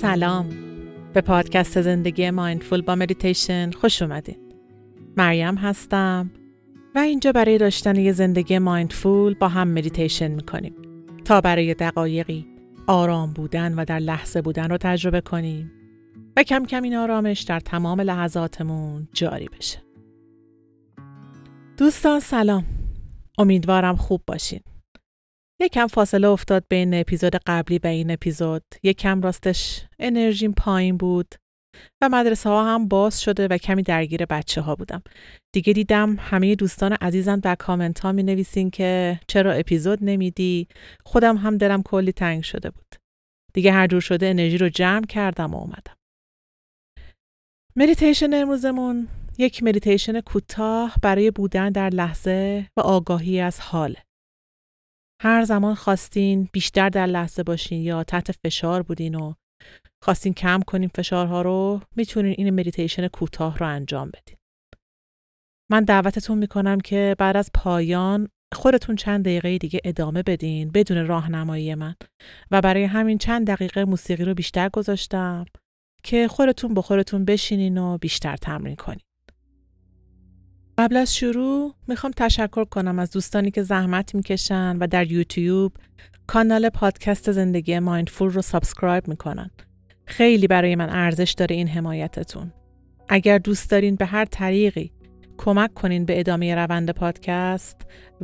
سلام. به پادکست زندگی mindful با مدیتیشن خوش اومدین مریم هستم و اینجا برای داشتن یه زندگی mindful با هم مدیتیشن می‌کنیم تا برای دقایقی آرام بودن و در لحظه بودن رو تجربه کنیم و کم کم این آرامش در تمام لحظاتمون جاری بشه. دوستان سلام. امیدوارم خوب باشین. یکم فاصله افتاد بین اپیزود قبلی و این اپیزود. یکم راستش انرژیم پایین بود و مدرسه ها هم باز شده و کمی درگیر بچه ها بودم. دیگه دیدم همه دوستان عزیزم در کامنت ها می نویسین که چرا اپیزود نمیدی؟ خودم هم دلم کلی تنگ شده بود. دیگه هر جور شده انرژی رو جمع کردم و اومدم. مدیتیشن امروزمون. یک مدیتیشن کوتاه برای بودن در لحظه و آگاهی از حاله. هر زمان خواستین بیشتر در لحظه باشین یا تحت فشار بودین و خواستین کم کنین فشارها رو می‌تونین این مدیتیشن کوتاه رو انجام بدین. من دعوتتون می‌کنم که بعد از پایان خودتون چند دقیقه دیگه ادامه بدین بدون راهنمایی من و برای همین چند دقیقه موسیقی رو بیشتر گذاشتم که خودتون با خودتون بشینین و بیشتر تمرین کنین. قبل از شروع می‌خوام تشکر کنم از دوستانی که زحمت می‌کشن و در یوتیوب کانال پادکست زندگی mindful رو subscribe می‌کنن. خیلی برای من ارزش داره این حمایتتون. اگر دوست دارین به هر طریقی کمک کنین به ادامه روند پادکست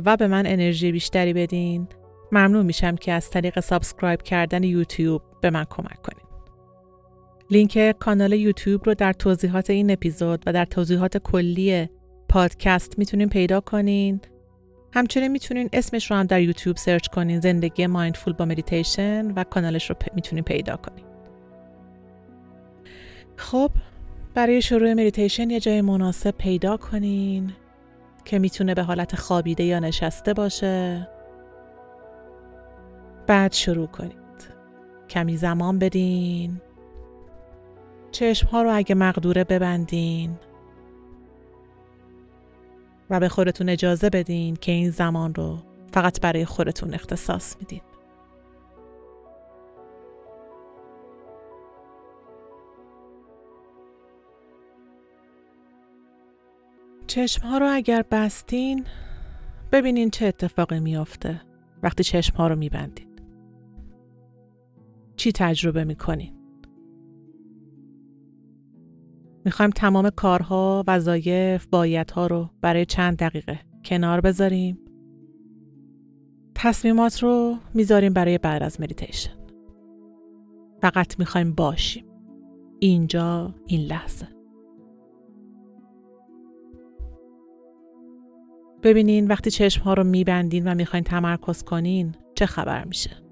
و به من انرژی بیشتری بدین ممنون میشم که از طریق subscribe کردن یوتیوب به من کمک کنین. لینک کانال یوتیوب رو در توضیحات این اپیزود و در توضیحات کلی پادکست می‌تونین پیدا کنین. همچنین می‌تونین اسمش رو هم در یوتیوب search کنین زندگی mindful با مدیتیشن و کانالش رو می‌تونین پیدا کنین. خب برای شروع مدیتیشن یه جای مناسب پیدا کنین که می‌تونه به حالت خوابیده یا نشسته باشه. بعد شروع کنید. کمی زمان بدین. چشم ها رو اگه مقدوره ببندین. و به خودتون اجازه بدین که این زمان رو فقط برای خودتون اختصاص میدین. چشم ها رو اگر بستین ببینین چه اتفاقی میافته وقتی چشم ها رو میبندین. چی تجربه می‌کنین؟ می‌خوایم تمام کارها، وظایف، بایدها رو برای چند دقیقه کنار بذاریم. تصمیمات رو می‌ذاریم برای بعد از مدیتیشن. فقط می‌خوایم باشیم. اینجا این لحظه. ببینین وقتی چشم ها رو میبندین و می‌خواین تمرکز کنین چه خبر میشه.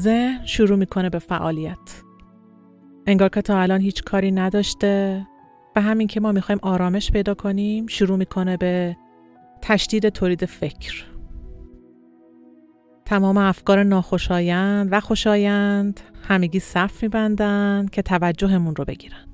ذهن شروع می‌کنه به فعالیت. انگار که تا الان هیچ کاری نداشته و همین که ما می‌خوایم آرامش پیدا کنیم شروع می‌کنه به تشدید تولید فکر. تمام افکار ناخوشایند و خوشایند همگی صف میبندن که توجهمون رو بگیرن.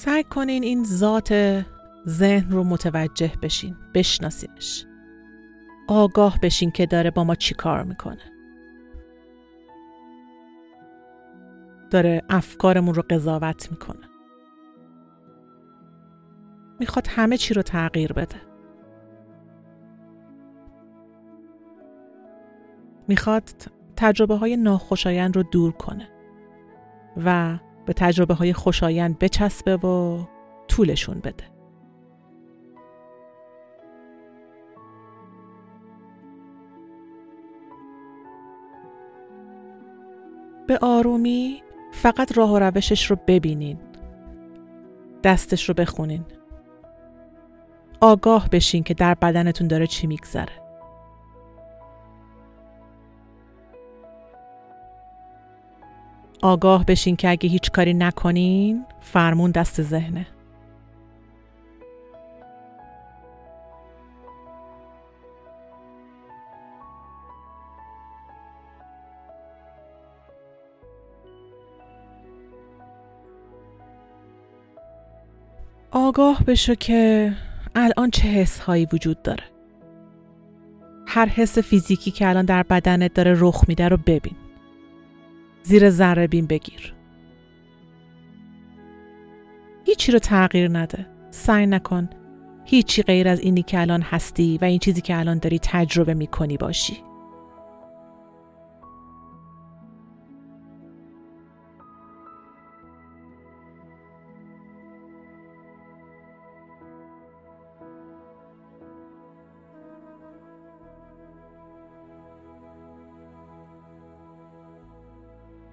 سعی کنین این ذات ذهن رو متوجه بشین بشناسینش. آگاه بشین که داره با ما چی کار می‌کنه. داره افکارمون رو قضاوت می‌کنه. می‌خواد همه چی رو تغییر بده. می‌خواد تجربه های ناخوشایند رو دور کنه و به تجربه های خوشایند بچسبه و طولشون بده. به آرومی فقط راه و روشش رو ببینین. دستش رو بخونین. آگاه بشین که در بدنتون داره چی میگذره. آگاه بشین که اگه هیچ کاری نکنین فرمون دست ذهنه. آگاه بشو که الان چه حس هایی وجود داره. هر حس فیزیکی که الان در بدنت داره رخ میده رو ببین. زیر ذره بین بگیر. هیچی رو تغییر نده. سعی نکن هیچی غیر از اینی که الان هستی و این چیزی که الان داری تجربه می‌کنی باشی.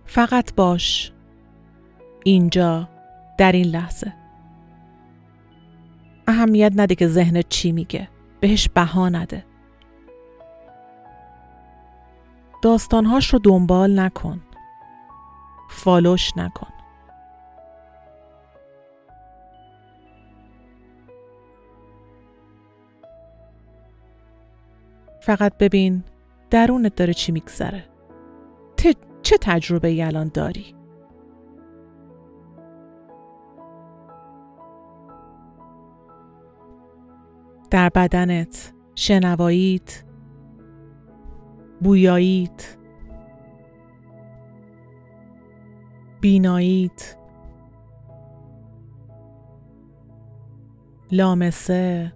فقط باش. اینجا در این لحظه. اهمیت نده که ذهنت چی میگه. بهش بها نده. داستانهاش رو دنبال نکن. فالوش نکن. فقط ببین درونت داره چی میگذره. چه تجربه ای الان داری؟ در بدنت شنواییت بویاییت بیناییت لامسه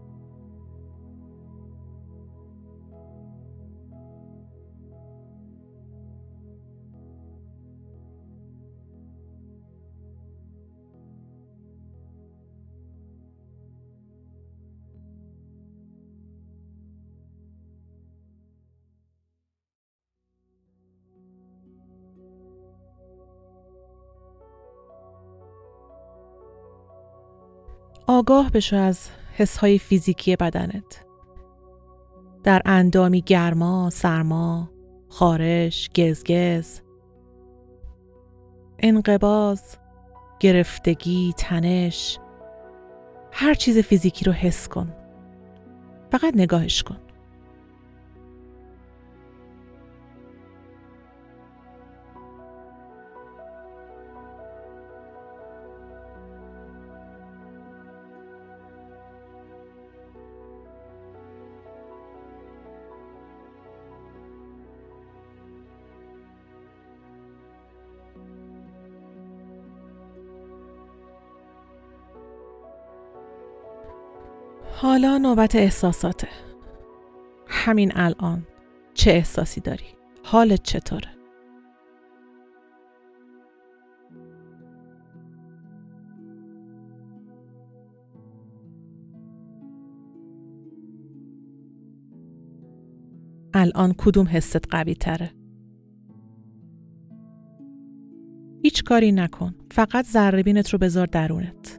آگاه بشو از حسهای فیزیکی بدنت. در اندامی گرما، سرما، خارش، گزگز. انقباز، گرفتگی، تنش. هر چیز فیزیکی رو حس کن. فقط نگاهش کن. حالا نوبت احساساته همین الان چه احساسی داری؟ حالت چطوره؟ الان کدوم حست قوی تره؟ هیچ کاری نکن فقط ذربینت رو بذار درونت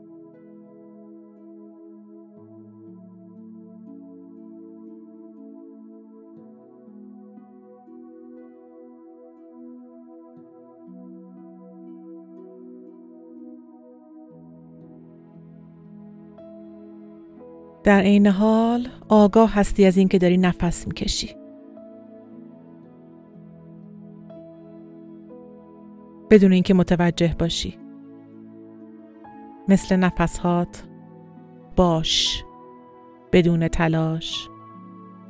در عین حال آگاه هستی از اینکه داری نفس می‌کشی. بدون اینکه متوجه باشی. مثل نفسهات باش. بدون تلاش.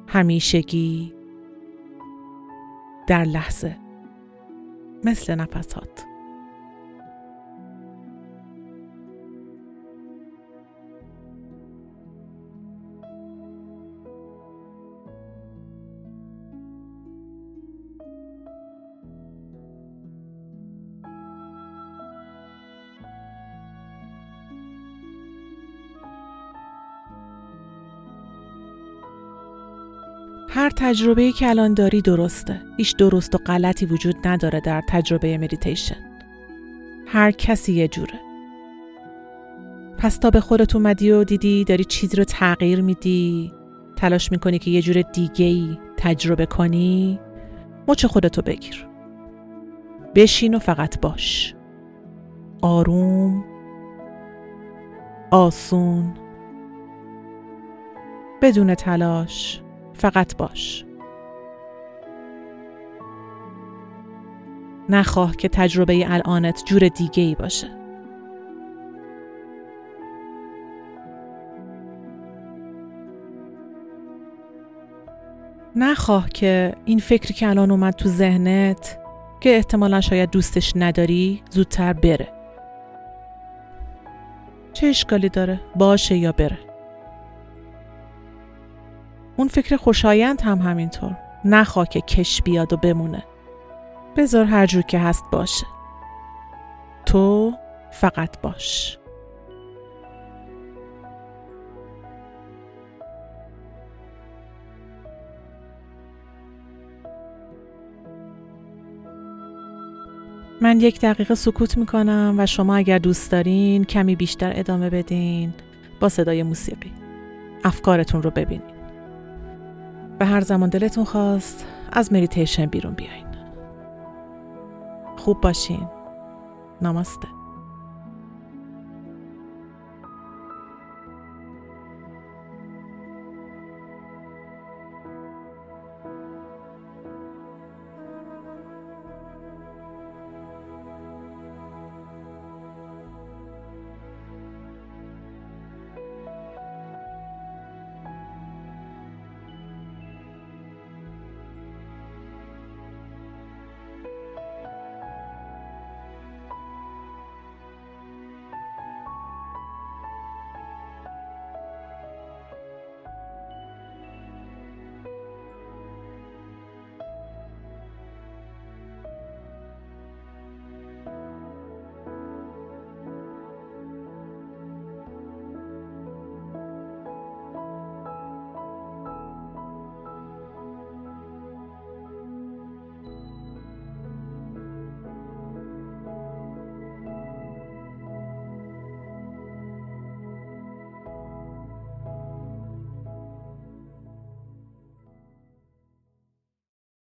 همیشگی. در لحظه. مثل نفسهات. هر تجربه‌ای که الان داری درسته. هیچ درست و غلطی وجود نداره در تجربه مدیتیشن. هر کسی یه جوره. پس تا به خودت اومدی و دیدی داری چیزی رو تغییر میدی تلاش می‌کنی که یه جور دیگه ای تجربه کنی مچ خودتو بگیر بشین و فقط باش آروم آسون بدون تلاش فقط باش. نخواه که تجربه الانت جور دیگه ای باشه. نخواه که این فکری که الان اومد تو ذهنت که احتمالا شاید دوستش نداری زودتر بره. چه اشکالی داره؟ باشه یا بره. اون فکر خوشایند هم همینطور. نخواه که کش بیاد و بمونه. بذار هر جور که هست باشه. تو فقط باش. من یک دقیقه سکوت می‌کنم و شما اگر دوست دارین کمی بیشتر ادامه بدین با صدای موسیقی. افکارتون رو ببینین. و هر زمان دلتون خواست از مدیتیشن بیرون بیاین. خوب باشین. نماسته.